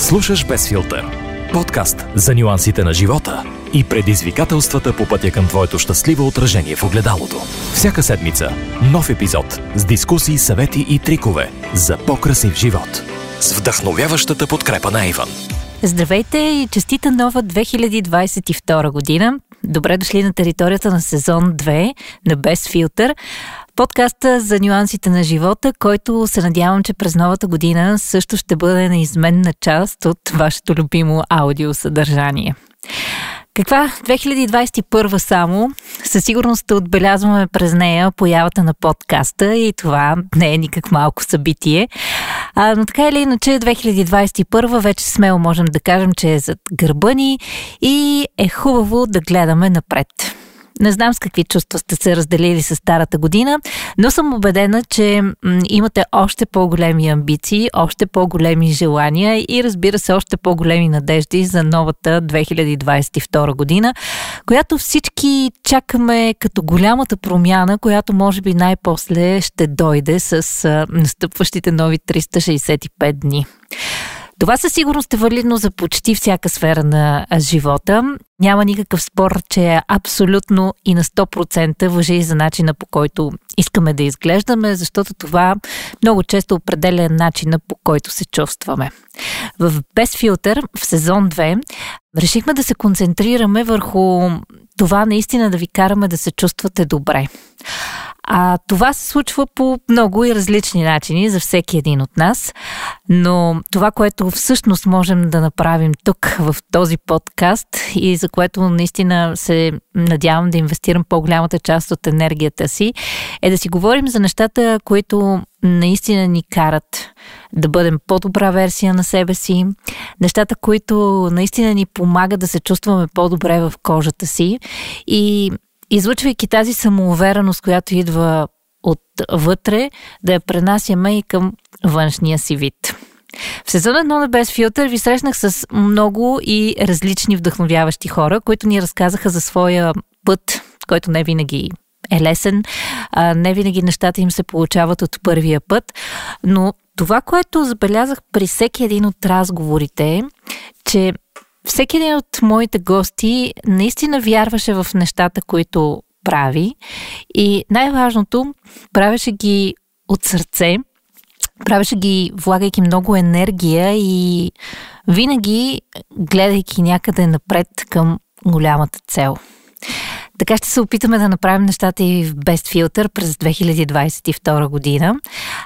Слушаш без филтър. Подкаст за нюансите на живота и предизвикателствата по пътя към твоето щастливо отражение в огледалото. Всяка седмица нов епизод с дискусии, съвети и трикове за по-красив живот. С вдъхновяващата подкрепа на Иван. Здравейте и честита нова 2022 година. Добре дошли на територията на сезон 2 на Без филтър. Подкаста за нюансите на живота, който се надявам, че през новата година също ще бъде неизменна част от вашето любимо аудиосъдържание. Каква 2021 само? Със сигурност ще отбелязваме през нея появата на подкаста и това не е никак малко събитие. А, но така или иначе 2021 вече смело можем да кажем, че е зад гърба ни и е хубаво да гледаме напред. Не знам с какви чувства сте се разделили с старата година, но съм убедена, че имате още по-големи амбиции, още по-големи желания и разбира се още по-големи надежди за новата 2022 година, която всички чакаме като голямата промяна, която може би най-после ще дойде с настъпващите нови 365 дни. Това със сигурност е валидно за почти всяка сфера на живота. Няма никакъв спор, че е абсолютно и на 100% въжи и за начина по който искаме да изглеждаме, защото това много често определя начина по който се чувстваме. В Без филтър в сезон 2 решихме да се концентрираме върху това наистина да ви караме да се чувствате добре. А това се случва по много и различни начини за всеки един от нас, но това, което всъщност можем да направим тук в този подкаст и за което наистина се надявам да инвестирам по-голямата част от енергията си, е да си говорим за нещата, които наистина ни карат да бъдем по-добра версия на себе си, нещата, които наистина ни помагат да се чувстваме по-добре в кожата си. И излучвайки тази самоувереност, която идва отвътре, да я пренасяме и към външния си вид. В сезон 1 на Без филтър ви срещнах с много и различни вдъхновяващи хора, които ни разказаха за своя път, който не винаги е лесен, не винаги нещата им се получават от първия път, но това, което забелязах при всеки един от разговорите е, че всеки един от моите гости наистина вярваше в нещата, които прави и най-важното, правеше ги от сърце, правеше ги влагайки много енергия и винаги гледайки някъде напред към голямата цел. Така ще се опитаме да направим нещата и в Best Filter през 2022 година.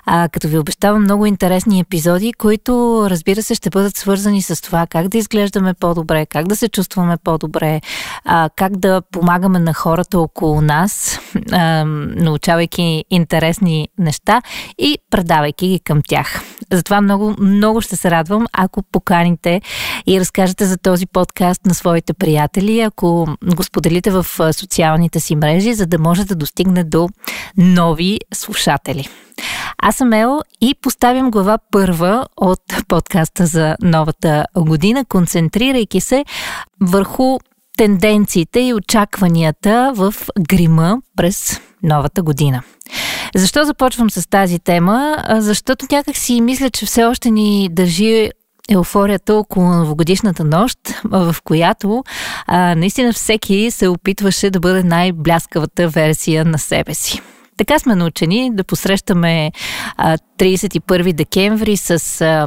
А, като ви обещавам много интересни епизоди, които разбира се ще бъдат свързани с това как да изглеждаме по-добре, как да се чувстваме по-добре, а, как да помагаме на хората около нас, а, научавайки интересни неща и предавайки ги към тях. Затова много, много ще се радвам, ако поканите и разкажете за този подкаст на своите приятели, ако го споделите в социалните си мрежи, за да може да достигне до нови слушатели. Аз съм Ел и поставям глава първа от подкаста за новата година, концентрирайки се върху тенденциите и очакванията в грима през новата година. Защо започвам с тази тема? Защото някак си мисля, че все още ни държи еуфорията около новогодишната нощ, в която а, наистина всеки се опитваше да бъде най-бляскавата версия на себе си. Така сме научени да посрещаме а, 31 декември с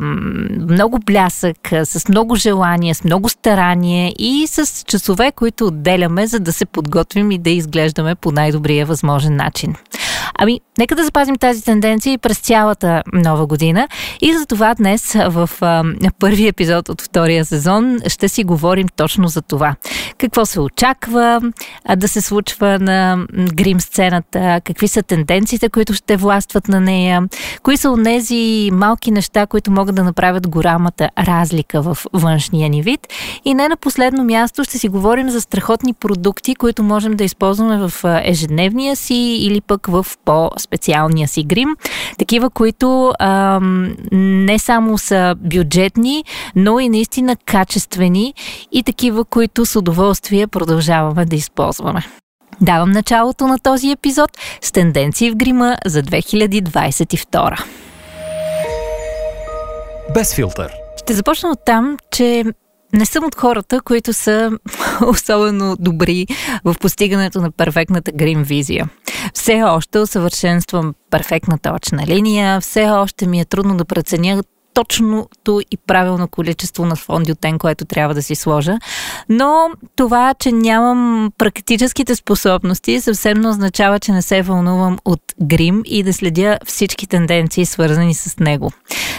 много блясък, с много желание, с много старание и с часове, които отделяме, за да се подготвим и да изглеждаме по най-добрия възможен начин. Ами, нека да запазим тази тенденция и през цялата нова година. И за това днес в а, първи епизод от втория сезон ще си говорим точно за това. Какво се очаква а, да се случва на грим сцената, какви са тенденциите, които ще властват на нея, кои са онези малки неща, които могат да направят голямата разлика в външния ни вид. И не на последно място ще си говорим за страхотни продукти, които можем да използваме в ежедневния си или пък в по-специалния си грим. Такива, които а, не само са бюджетни, но и наистина качествени и такива, които с удоволствие продължаваме да използваме. Давам началото на този епизод с тенденции в грима за 2022. Без филтър. Ще започна от там, че не съм от хората, които са особено добри в постигането на перфектната грим визия. Все още усъвършенствам перфектната очна линия, все още ми е трудно да преценя точното и правилно количество на фондиотен, което трябва да си сложа. Но това, че нямам практическите способности, съвсем не означава, че не се вълнувам от грим и да следя всички тенденции, свързани с него.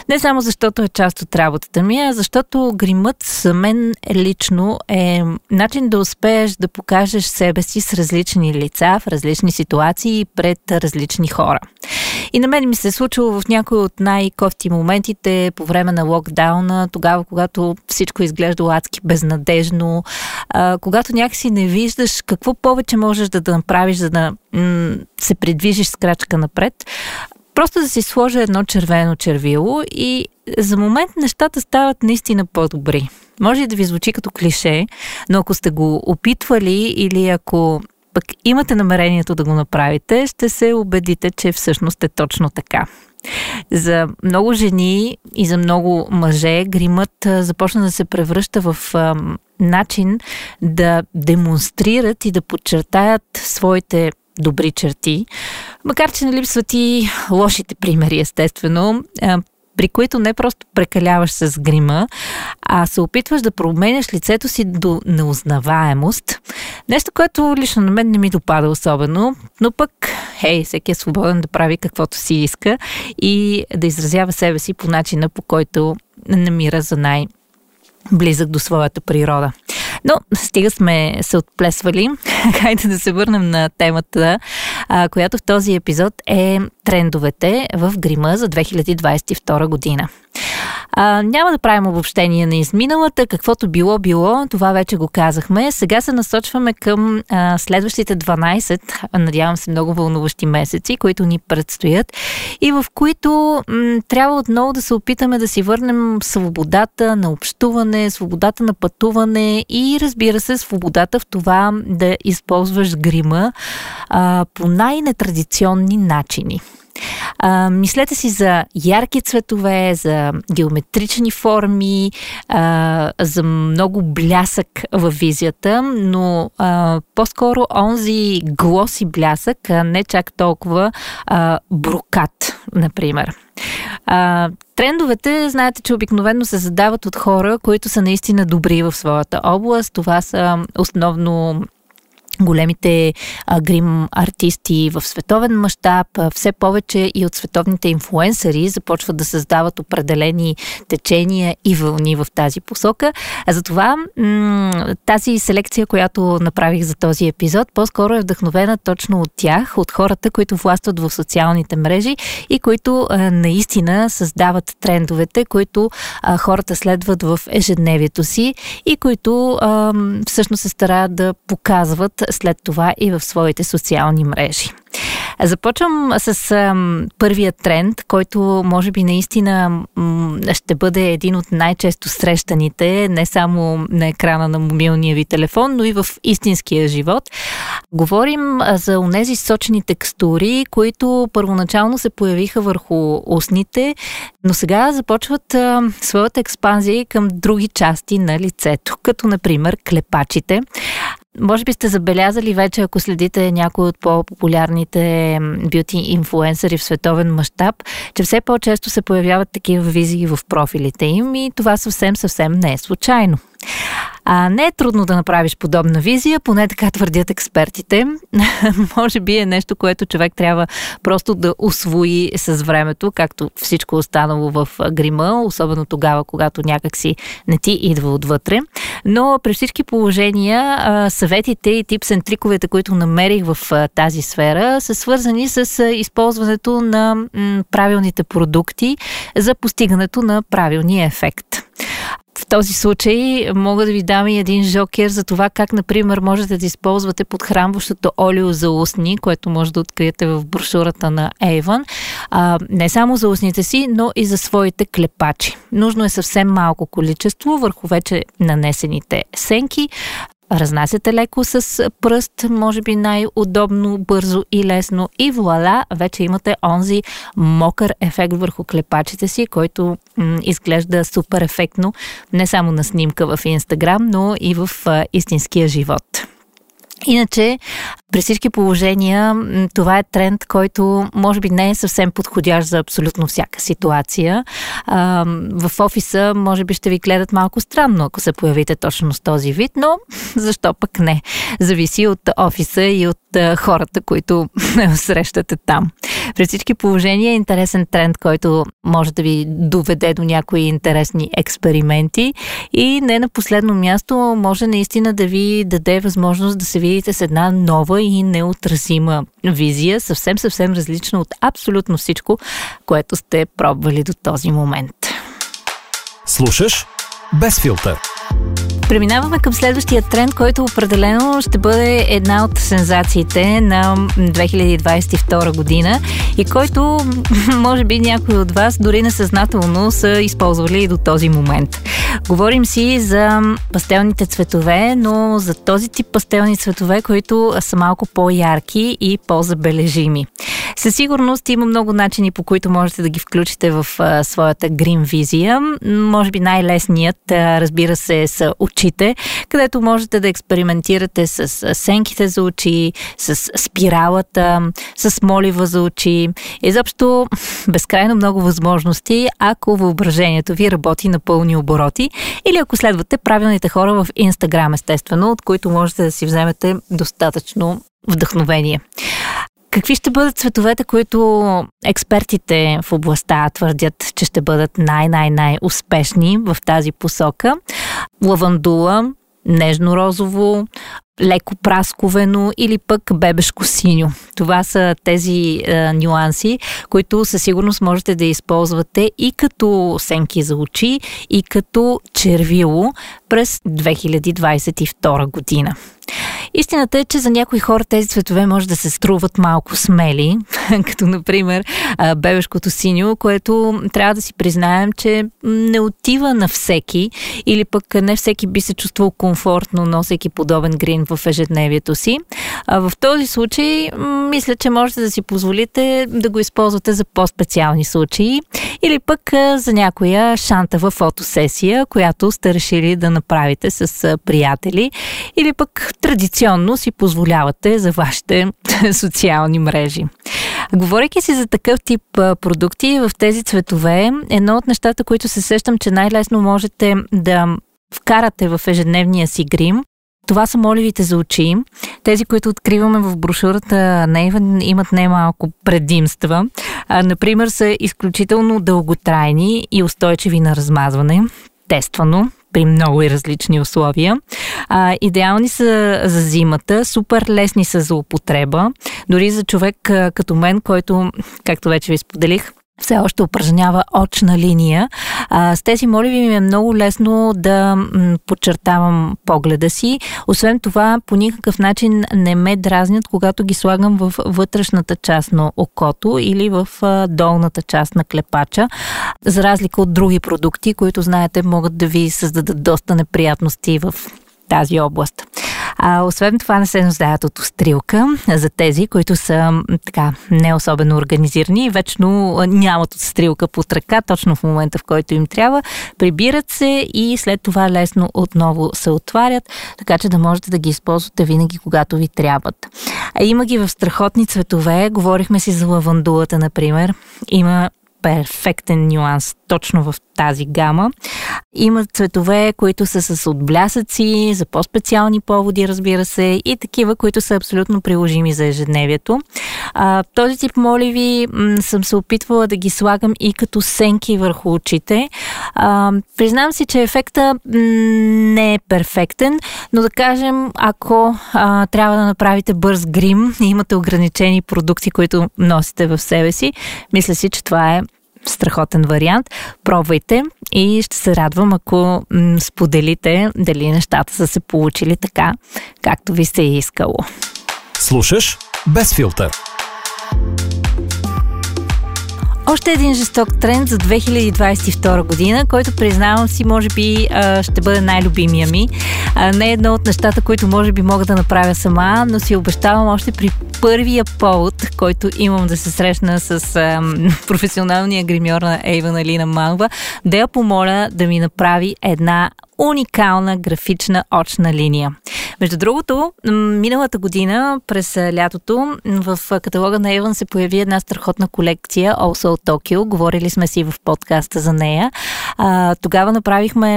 Не само защото е част от работата ми, а защото гримът за мен лично е начин да успееш да покажеш себе си с различни лица, в различни ситуации пред различни хора. И на мен ми се е случило в някои от най-кофти моментите по време на локдауна, тогава, когато всичко изглежда адски безнадежно, а, когато някакси не виждаш какво повече можеш да, да направиш, за да м- се придвижиш с крачка напред. Просто да си сложа едно червено червило и за момент нещата стават наистина по-добри. Може да ви звучи като клише, но ако сте го опитвали или ако пък имате намерението да го направите, ще се убедите, че всъщност е точно така. За много жени и за много мъже гримът започна да се превръща в начин да демонстрират и да подчертаят своите добри черти, макар че не липсват и лошите примери, естествено при които не просто прекаляваш с грима, а се опитваш да променяш лицето си до неузнаваемост. Нещо, което лично на мен не ми допада особено, но пък, хей, всеки е свободен да прави каквото си иска и да изразява себе си по начина, по който намира за най- близък до своята природа. Но стига сме се отплесвали. Хайде да се върнем на темата, която в този епизод е трендовете в грима за 2022 година. А, няма да правим обобщение на изминалата, каквото било, било, това вече го казахме. Сега се насочваме към а, следващите 12, надявам се много вълнуващи месеци, които ни предстоят и в които м, трябва отново да се опитаме да си върнем свободата на общуване, свободата на пътуване и разбира се, свободата в това да използваш грима а, по най-нетрадиционни начини. А, мислете си за ярки цветове, за геометрични форми, а, за много блясък в визията, но а, по-скоро онзи глоси блясък, а не чак толкова а, брокат, например. А, трендовете, знаете, че обикновено се задават от хора, които са наистина добри в своята област. Това са основно големите а, грим артисти в световен мащаб, все повече и от световните инфлуенсъри започват да създават определени течения и вълни в тази посока. А затова м- тази селекция, която направих за този епизод, по-скоро е вдъхновена точно от тях, от хората, които властват в социалните мрежи и които а, наистина създават трендовете, които а, хората следват в ежедневието си и които а, всъщност се стараят да показват след това и в своите социални мрежи. Започвам с а, първия тренд, който може би наистина ще бъде един от най-често срещаните, не само на екрана на мобилния ви телефон, но и в истинския живот. Говорим за онези сочени текстури, които първоначално се появиха върху устните, но сега започват а, своята експанзия към други части на лицето, като например клепачите. Може би сте забелязали вече, ако следите някои от по-популярните бюти инфлуенсъри в световен мащаб, че все по-често се появяват такива визии в профилите им и това съвсем съвсем не е случайно. А не е трудно да направиш подобна визия, поне така твърдят експертите. Може би е нещо, което човек трябва просто да освои с времето, както всичко останало в грима, особено тогава, когато някакси не ти идва отвътре. Но при всички положения съветите и типсен триковете, които намерих в тази сфера, са свързани с използването на правилните продукти за постигането на правилния ефект. В този случай мога да ви дам и един жокер за това как, например, можете да използвате подхранващото олио за устни, което може да откриете в брошурата на Avon. А, не само за устните си, но и за своите клепачи. Нужно е съвсем малко количество върху вече нанесените сенки. Разнасяте леко с пръст, може би най-удобно, бързо и лесно и вуаля, вече имате онзи мокър ефект върху клепачите си, който м- изглежда супер ефектно не само на снимка в Инстаграм, но и в а, истинския живот. Иначе, при всички положения, това е тренд, който може би не е съвсем подходящ за абсолютно всяка ситуация. В офиса, може би ще ви гледат малко странно, ако се появите точно с този вид, но защо пък не? Зависи от офиса и от хората, които срещате там. При всички положения е интересен тренд, който може да ви доведе до някои интересни експерименти и не на последно място може наистина да ви даде възможност да се видите с една нова и неотразима визия, съвсем съвсем различна от абсолютно всичко, което сте пробвали до този момент. Слушаш без филтър. Преминаваме към следващия тренд, който определено ще бъде една от сензациите на 2022 година и който може би някои от вас дори несъзнателно са използвали и до този момент. Говорим си за пастелните цветове, но за този тип пастелни цветове, които са малко по-ярки и по-забележими. Със сигурност има много начини, по които можете да ги включите в а, своята грим визия. Може би най-лесният, а, разбира се, са очите, където можете да експериментирате с сенките за очи, с спиралата, с молива за очи. Изобщо безкрайно много възможности, ако въображението ви работи на пълни обороти или ако следвате правилните хора в Инстаграм, естествено, от които можете да си вземете достатъчно вдъхновение. Какви ще бъдат цветовете, които експертите в областта твърдят, че ще бъдат най-най-най-успешни в тази посока? Лавандула, нежно-розово, леко прасковено или пък бебешко синьо. Това са тези е, нюанси, които със сигурност можете да използвате и като сенки за очи, и като червило през 2022 година. Истината е, че за някои хора тези цветове може да се струват малко смели, като например бебешкото синьо, което трябва да си признаем, че не отива на всеки или пък не всеки би се чувствал комфортно, носейки подобен грин в ежедневието си. А в този случай, мисля, че можете да си позволите да го използвате за по-специални случаи или пък за някоя шантава фотосесия, която сте решили да направите с приятели или пък традиционно си позволявате за вашите социални мрежи. Говорейки си за такъв тип продукти в тези цветове, едно от нещата, които се сещам, че най-лесно можете да вкарате в ежедневния си грим, това са моливите за очи. Тези, които откриваме в брошурата не имат немалко предимства. А, например, са изключително дълготрайни и устойчиви на размазване. Тествано, при много и различни условия. А, идеални са за зимата, супер лесни са за употреба. Дори за човек а, като мен, който, както вече ви споделих, все още упражнява очна линия. А, с тези моливи ми е много лесно да м, подчертавам погледа си. Освен това, по никакъв начин не ме дразнят, когато ги слагам в вътрешната част на окото или в а, долната част на клепача, за разлика от други продукти, които, знаете, могат да ви създадат доста неприятности в тази област. А, освен това не се нуждаят от острилка за тези, които са така не особено организирани и вечно нямат отстрилка под ръка, точно в момента в който им трябва. Прибират се и след това лесно отново се отварят, така че да можете да ги използвате винаги, когато ви трябват. А има ги в страхотни цветове. Говорихме си за лавандулата, например. Има перфектен нюанс точно в тази гама. Има цветове, които са с отблясъци, за по-специални поводи, разбира се, и такива, които са абсолютно приложими за ежедневието. А, този тип моливи м- съм се опитвала да ги слагам и като сенки върху очите. А, признавам си, че ефекта м- не е перфектен, но да кажем, ако а, трябва да направите бърз грим и имате ограничени продукти, които носите в себе си, мисля си, че това е страхотен вариант. Пробвайте и ще се радвам, ако м- споделите дали нещата са се получили така, както ви се е искало. Слушаш без филтър. Още един жесток тренд за 2022 година, който признавам си, може би ще бъде най-любимия ми. Не е едно от нещата, които може би мога да направя сама, но си обещавам още при първия повод, който имам да се срещна с професионалния гримьор на Ейван Алина Манва, да я помоля да ми направи една уникална графична очна линия. Между другото, миналата година, през лятото, в каталога на Еван се появи една страхотна колекция Also Tokyo. Говорили сме си в подкаста за нея. А, тогава направихме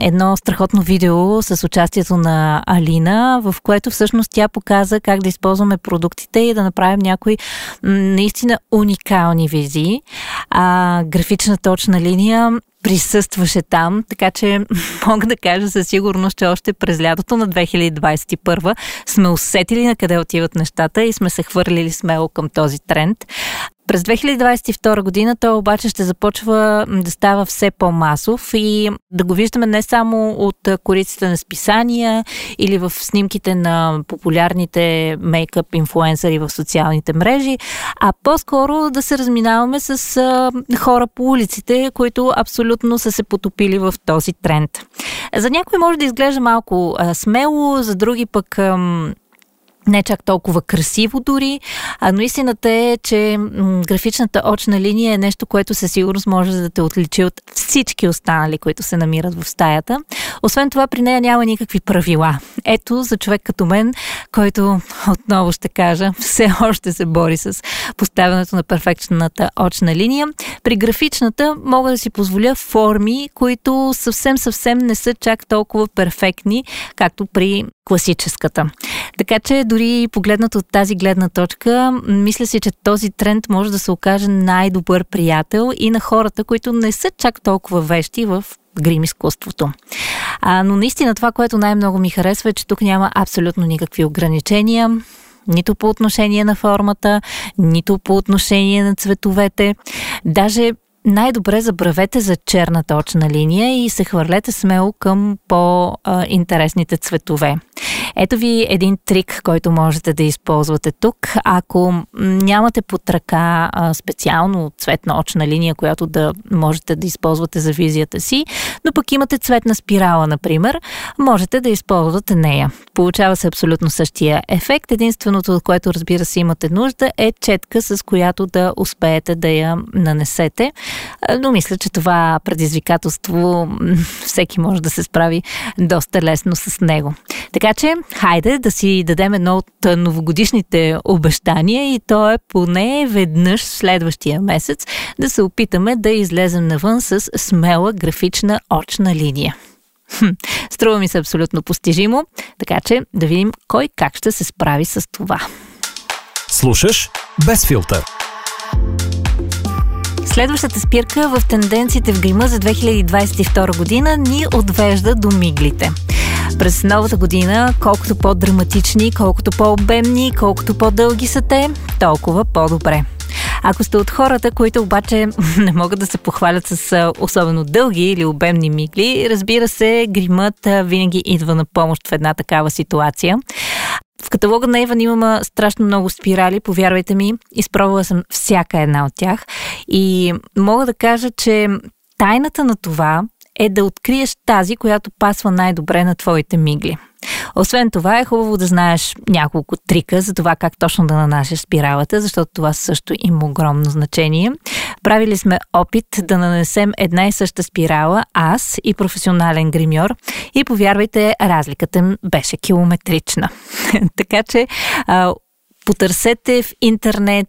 едно страхотно видео с участието на Алина, в което всъщност тя показа как да използваме продуктите и да направим някои наистина уникални визии. А, графична точна линия присъстваше там, така че мога да кажа със сигурност, че още през лятото на 2021 сме усетили на къде отиват нещата и сме се хвърлили смело към този тренд. През 2022 година той обаче ще започва да става все по-масов и да го виждаме не само от кориците на списания или в снимките на популярните мейкъп инфлуенсъри в социалните мрежи, а по-скоро да се разминаваме с хора по улиците, които абсолютно са се потопили в този тренд. За някой може да изглежда малко смело, за други пък ам, не чак толкова красиво дори, а но истината е, че графичната очна линия е нещо, което със сигурност може да те отличи от всички останали, които се намират в стаята. Освен това, при нея няма никакви правила. Ето, за човек като мен, който, отново ще кажа, все още се бори с поставянето на перфектната очна линия, при графичната мога да си позволя форми, които съвсем-съвсем не са чак толкова перфектни, както при класическата. Така че дори погледнато от тази гледна точка, мисля си, че този тренд може да се окаже най-добър приятел и на хората, които не са чак толкова вещи в грим изкуството. А, но наистина това, което най-много ми харесва е, че тук няма абсолютно никакви ограничения нито по отношение на формата, нито по отношение на цветовете. Даже най-добре забравете за черната очна линия и се хвърлете смело към по-интересните цветове. Ето ви един трик, който можете да използвате тук. Ако нямате под ръка специално цветна очна линия, която да можете да използвате за визията си, но пък имате цветна спирала, например, можете да използвате нея. Получава се абсолютно същия ефект. Единственото, от което разбира се имате нужда е четка, с която да успеете да я нанесете. Но мисля, че това предизвикателство всеки може да се справи доста лесно с него. Така че, хайде да си дадем едно от новогодишните обещания и то е поне веднъж следващия месец да се опитаме да излезем навън с смела графична очна линия. Хм, струва ми се абсолютно постижимо, така че да видим кой как ще се справи с това. Слушаш без филтър. Следващата спирка в тенденциите в грима за 2022 година ни отвежда до миглите. През новата година, колкото по-драматични, колкото по-обемни, колкото по-дълги са те, толкова по-добре. Ако сте от хората, които обаче не могат да се похвалят с особено дълги или обемни мигли, разбира се, гримът винаги идва на помощ в една такава ситуация. В каталога на Иван имам страшно много спирали, повярвайте ми, изпробвала съм всяка една от тях и мога да кажа, че тайната на това е да откриеш тази, която пасва най-добре на твоите мигли. Освен това е хубаво да знаеш няколко трика за това как точно да нанасяш спиралата, защото това също има огромно значение. Правили сме опит да нанесем една и съща спирала, аз и професионален гримьор и повярвайте, разликата беше километрична. така че потърсете в интернет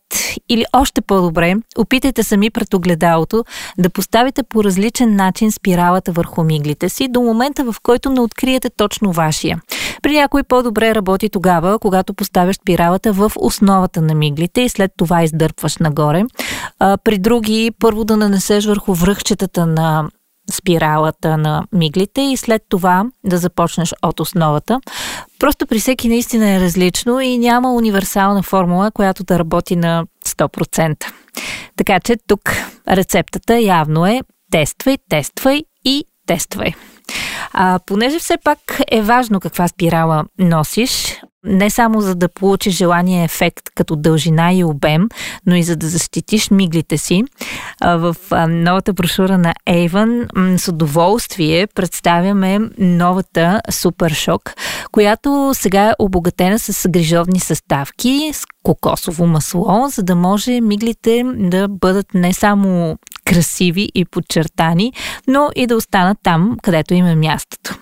или още по-добре, опитайте сами пред огледалото да поставите по различен начин спиралата върху миглите си до момента, в който не откриете точно вашия. При някой по-добре работи тогава, когато поставяш спиралата в основата на миглите и след това издърпваш нагоре. А, при други първо да нанесеш върху връхчетата на спиралата на миглите и след това да започнеш от основата. Просто при всеки наистина е различно и няма универсална формула, която да работи на 100%. Така че тук рецептата явно е тествай, тествай и тествай. А, понеже все пак е важно каква спирала носиш, не само за да получиш желания ефект като дължина и обем, но и за да защитиш миглите си. В новата брошура на Avon с удоволствие представяме новата Супер Шок, която сега е обогатена с грижовни съставки, с кокосово масло, за да може миглите да бъдат не само красиви и подчертани, но и да останат там, където им е мястото.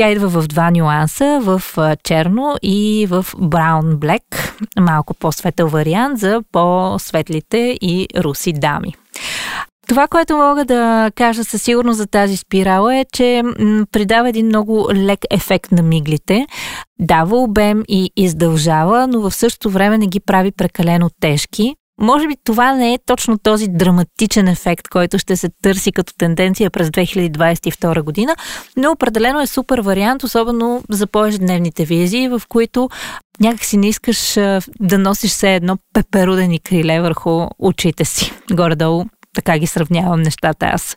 Тя идва в два нюанса, в черно и в браун блек, малко по-светъл вариант за по-светлите и руси дами. Това, което мога да кажа със сигурност за тази спирала е, че придава един много лек ефект на миглите, дава обем и издължава, но в същото време не ги прави прекалено тежки. Може би това не е точно този драматичен ефект, който ще се търси като тенденция през 2022 година, но определено е супер вариант, особено за по-ежедневните визии, в които някак си не искаш да носиш все едно пеперудени криле върху очите си. Горе-долу така ги сравнявам нещата аз.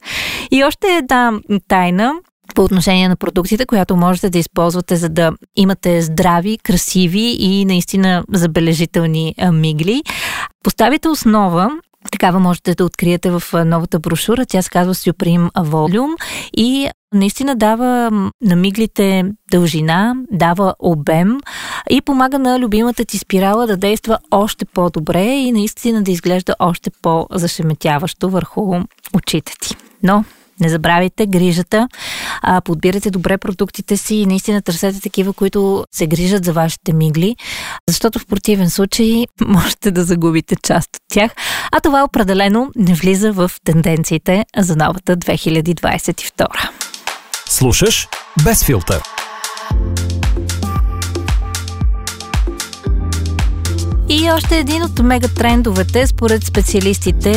И още една тайна, по отношение на продуктите, която можете да използвате, за да имате здрави, красиви и наистина забележителни мигли. Поставите основа Такава можете да откриете в новата брошура. Тя се казва Supreme Volume и наистина дава на миглите дължина, дава обем и помага на любимата ти спирала да действа още по-добре и наистина да изглежда още по-зашеметяващо върху очите ти. Но не забравяйте грижата, а, подбирайте добре продуктите си и наистина търсете такива, които се грижат за вашите мигли, защото в противен случай можете да загубите част от тях, а това определено не влиза в тенденциите за новата 2022. Слушаш без филтър. И още един от мегатрендовете, според специалистите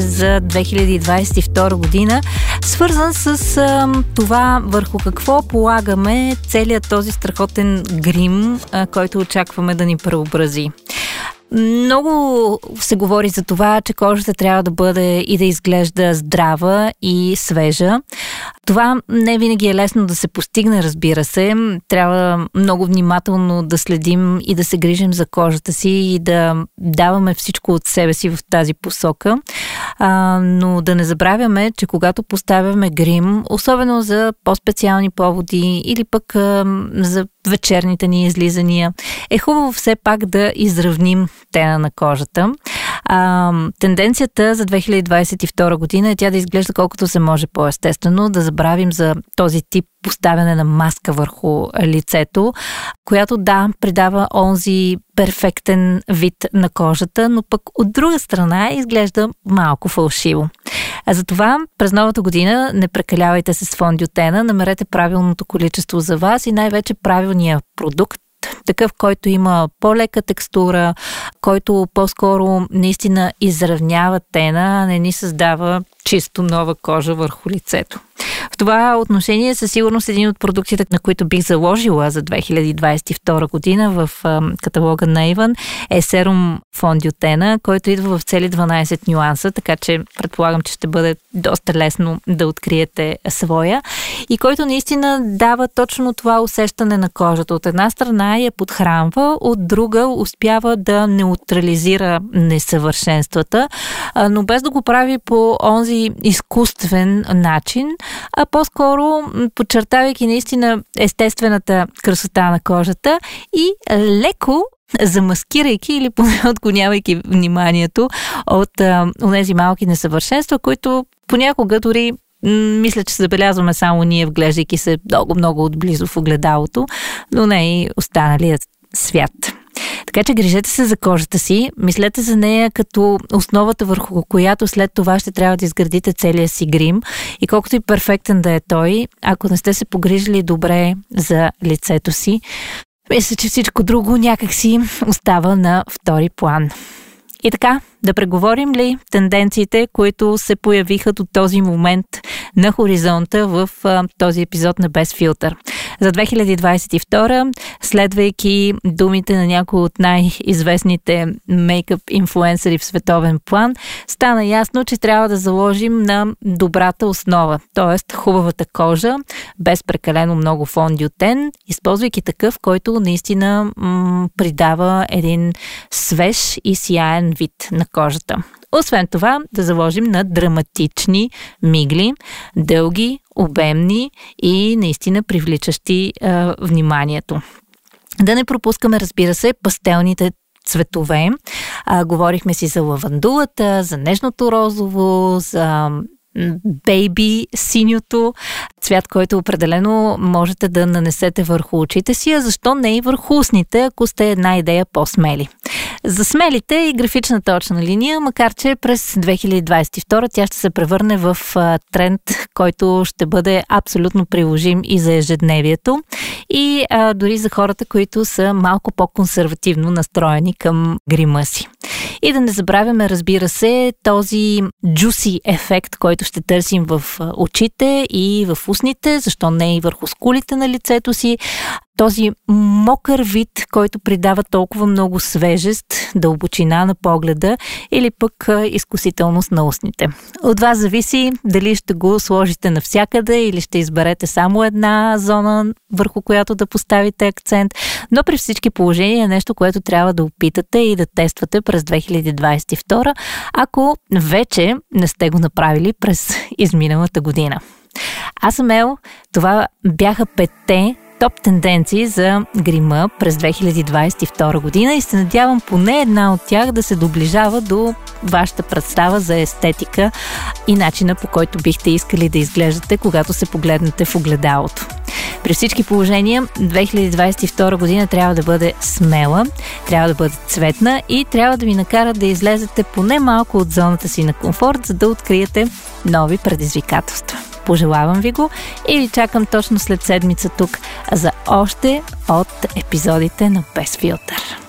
за 2022 година, свързан с а, това върху какво полагаме целият този страхотен грим, а, който очакваме да ни преобрази. Много се говори за това, че кожата трябва да бъде и да изглежда здрава и свежа. Това не винаги е лесно да се постигне, разбира се. Трябва много внимателно да следим и да се грижим за кожата си и да даваме всичко от себе си в тази посока. А, но да не забравяме, че когато поставяме грим, особено за по-специални поводи или пък а, за вечерните ни излизания, е хубаво все пак да изравним тена на кожата. А, тенденцията за 2022 година е тя да изглежда колкото се може по-естествено, да забравим за този тип поставяне на маска върху лицето, която да, придава онзи перфектен вид на кожата, но пък от друга страна изглежда малко фалшиво. А затова през новата година не прекалявайте се с фондиотена, намерете правилното количество за вас и най-вече правилния продукт, такъв, който има по-лека текстура, който по-скоро наистина изравнява тена, а не ни създава чисто нова кожа върху лицето. В това отношение със сигурност един от продуктите, на които бих заложила за 2022 година в каталога на Иван е серум фондиотена, който идва в цели 12 нюанса, така че предполагам, че ще бъде доста лесно да откриете своя и който наистина дава точно това усещане на кожата. От една страна я подхранва, от друга успява да неутрализира несъвършенствата, но без да го прави по онзи изкуствен начин, а по-скоро подчертавайки наистина естествената красота на кожата и леко замаскирайки или поне отклонявайки вниманието от тези малки несъвършенства, които понякога дори мисля, че забелязваме само ние, вглеждайки се много-много отблизо в огледалото, но не и останалият свят. Така че грижете се за кожата си, мислете за нея като основата върху която след това ще трябва да изградите целия си грим и колкото и перфектен да е той, ако не сте се погрижили добре за лицето си, мисля, че всичко друго някак си остава на втори план. И така, да преговорим ли тенденциите, които се появиха до този момент на хоризонта в а, този епизод на Без филтър? За 2022, следвайки думите на някои от най-известните мейкъп инфлуенсъри в световен план, стана ясно, че трябва да заложим на добрата основа, т.е. хубавата кожа, без прекалено много фондиотен, използвайки такъв, който наистина м- придава един свеж и сияен вид на кожата. Освен това, да заложим на драматични мигли, дълги, обемни и наистина привличащи а, вниманието. Да не пропускаме, разбира се, пастелните цветове. А, говорихме си за лавандулата, за нежното розово, за бейби синьото, цвят, който определено можете да нанесете върху очите си, а защо не и върху устните, ако сте една идея по-смели. За смелите и графичната очна линия, макар че през 2022 тя ще се превърне в тренд, който ще бъде абсолютно приложим и за ежедневието, и а, дори за хората, които са малко по-консервативно настроени към грима си. И да не забравяме, разбира се, този джуси ефект, който ще търсим в очите и в устните, защо не и върху скулите на лицето си, този мокър вид, който придава толкова много свежест, дълбочина на погледа или пък изкусителност на устните. От вас зависи дали ще го сложите навсякъде или ще изберете само една зона, върху която да поставите акцент, но при всички положения е нещо, което трябва да опитате и да тествате през 2022, ако вече не сте го направили през изминалата година. Аз съм Ел, това бяха петте топ тенденции за грима през 2022 година и се надявам поне една от тях да се доближава до вашата представа за естетика и начина по който бихте искали да изглеждате, когато се погледнете в огледалото. При всички положения 2022 година трябва да бъде смела, трябва да бъде цветна и трябва да ви накара да излезете поне малко от зоната си на комфорт, за да откриете нови предизвикателства. Пожелавам ви го и ви чакам точно след седмица тук за още от епизодите на Без филтър.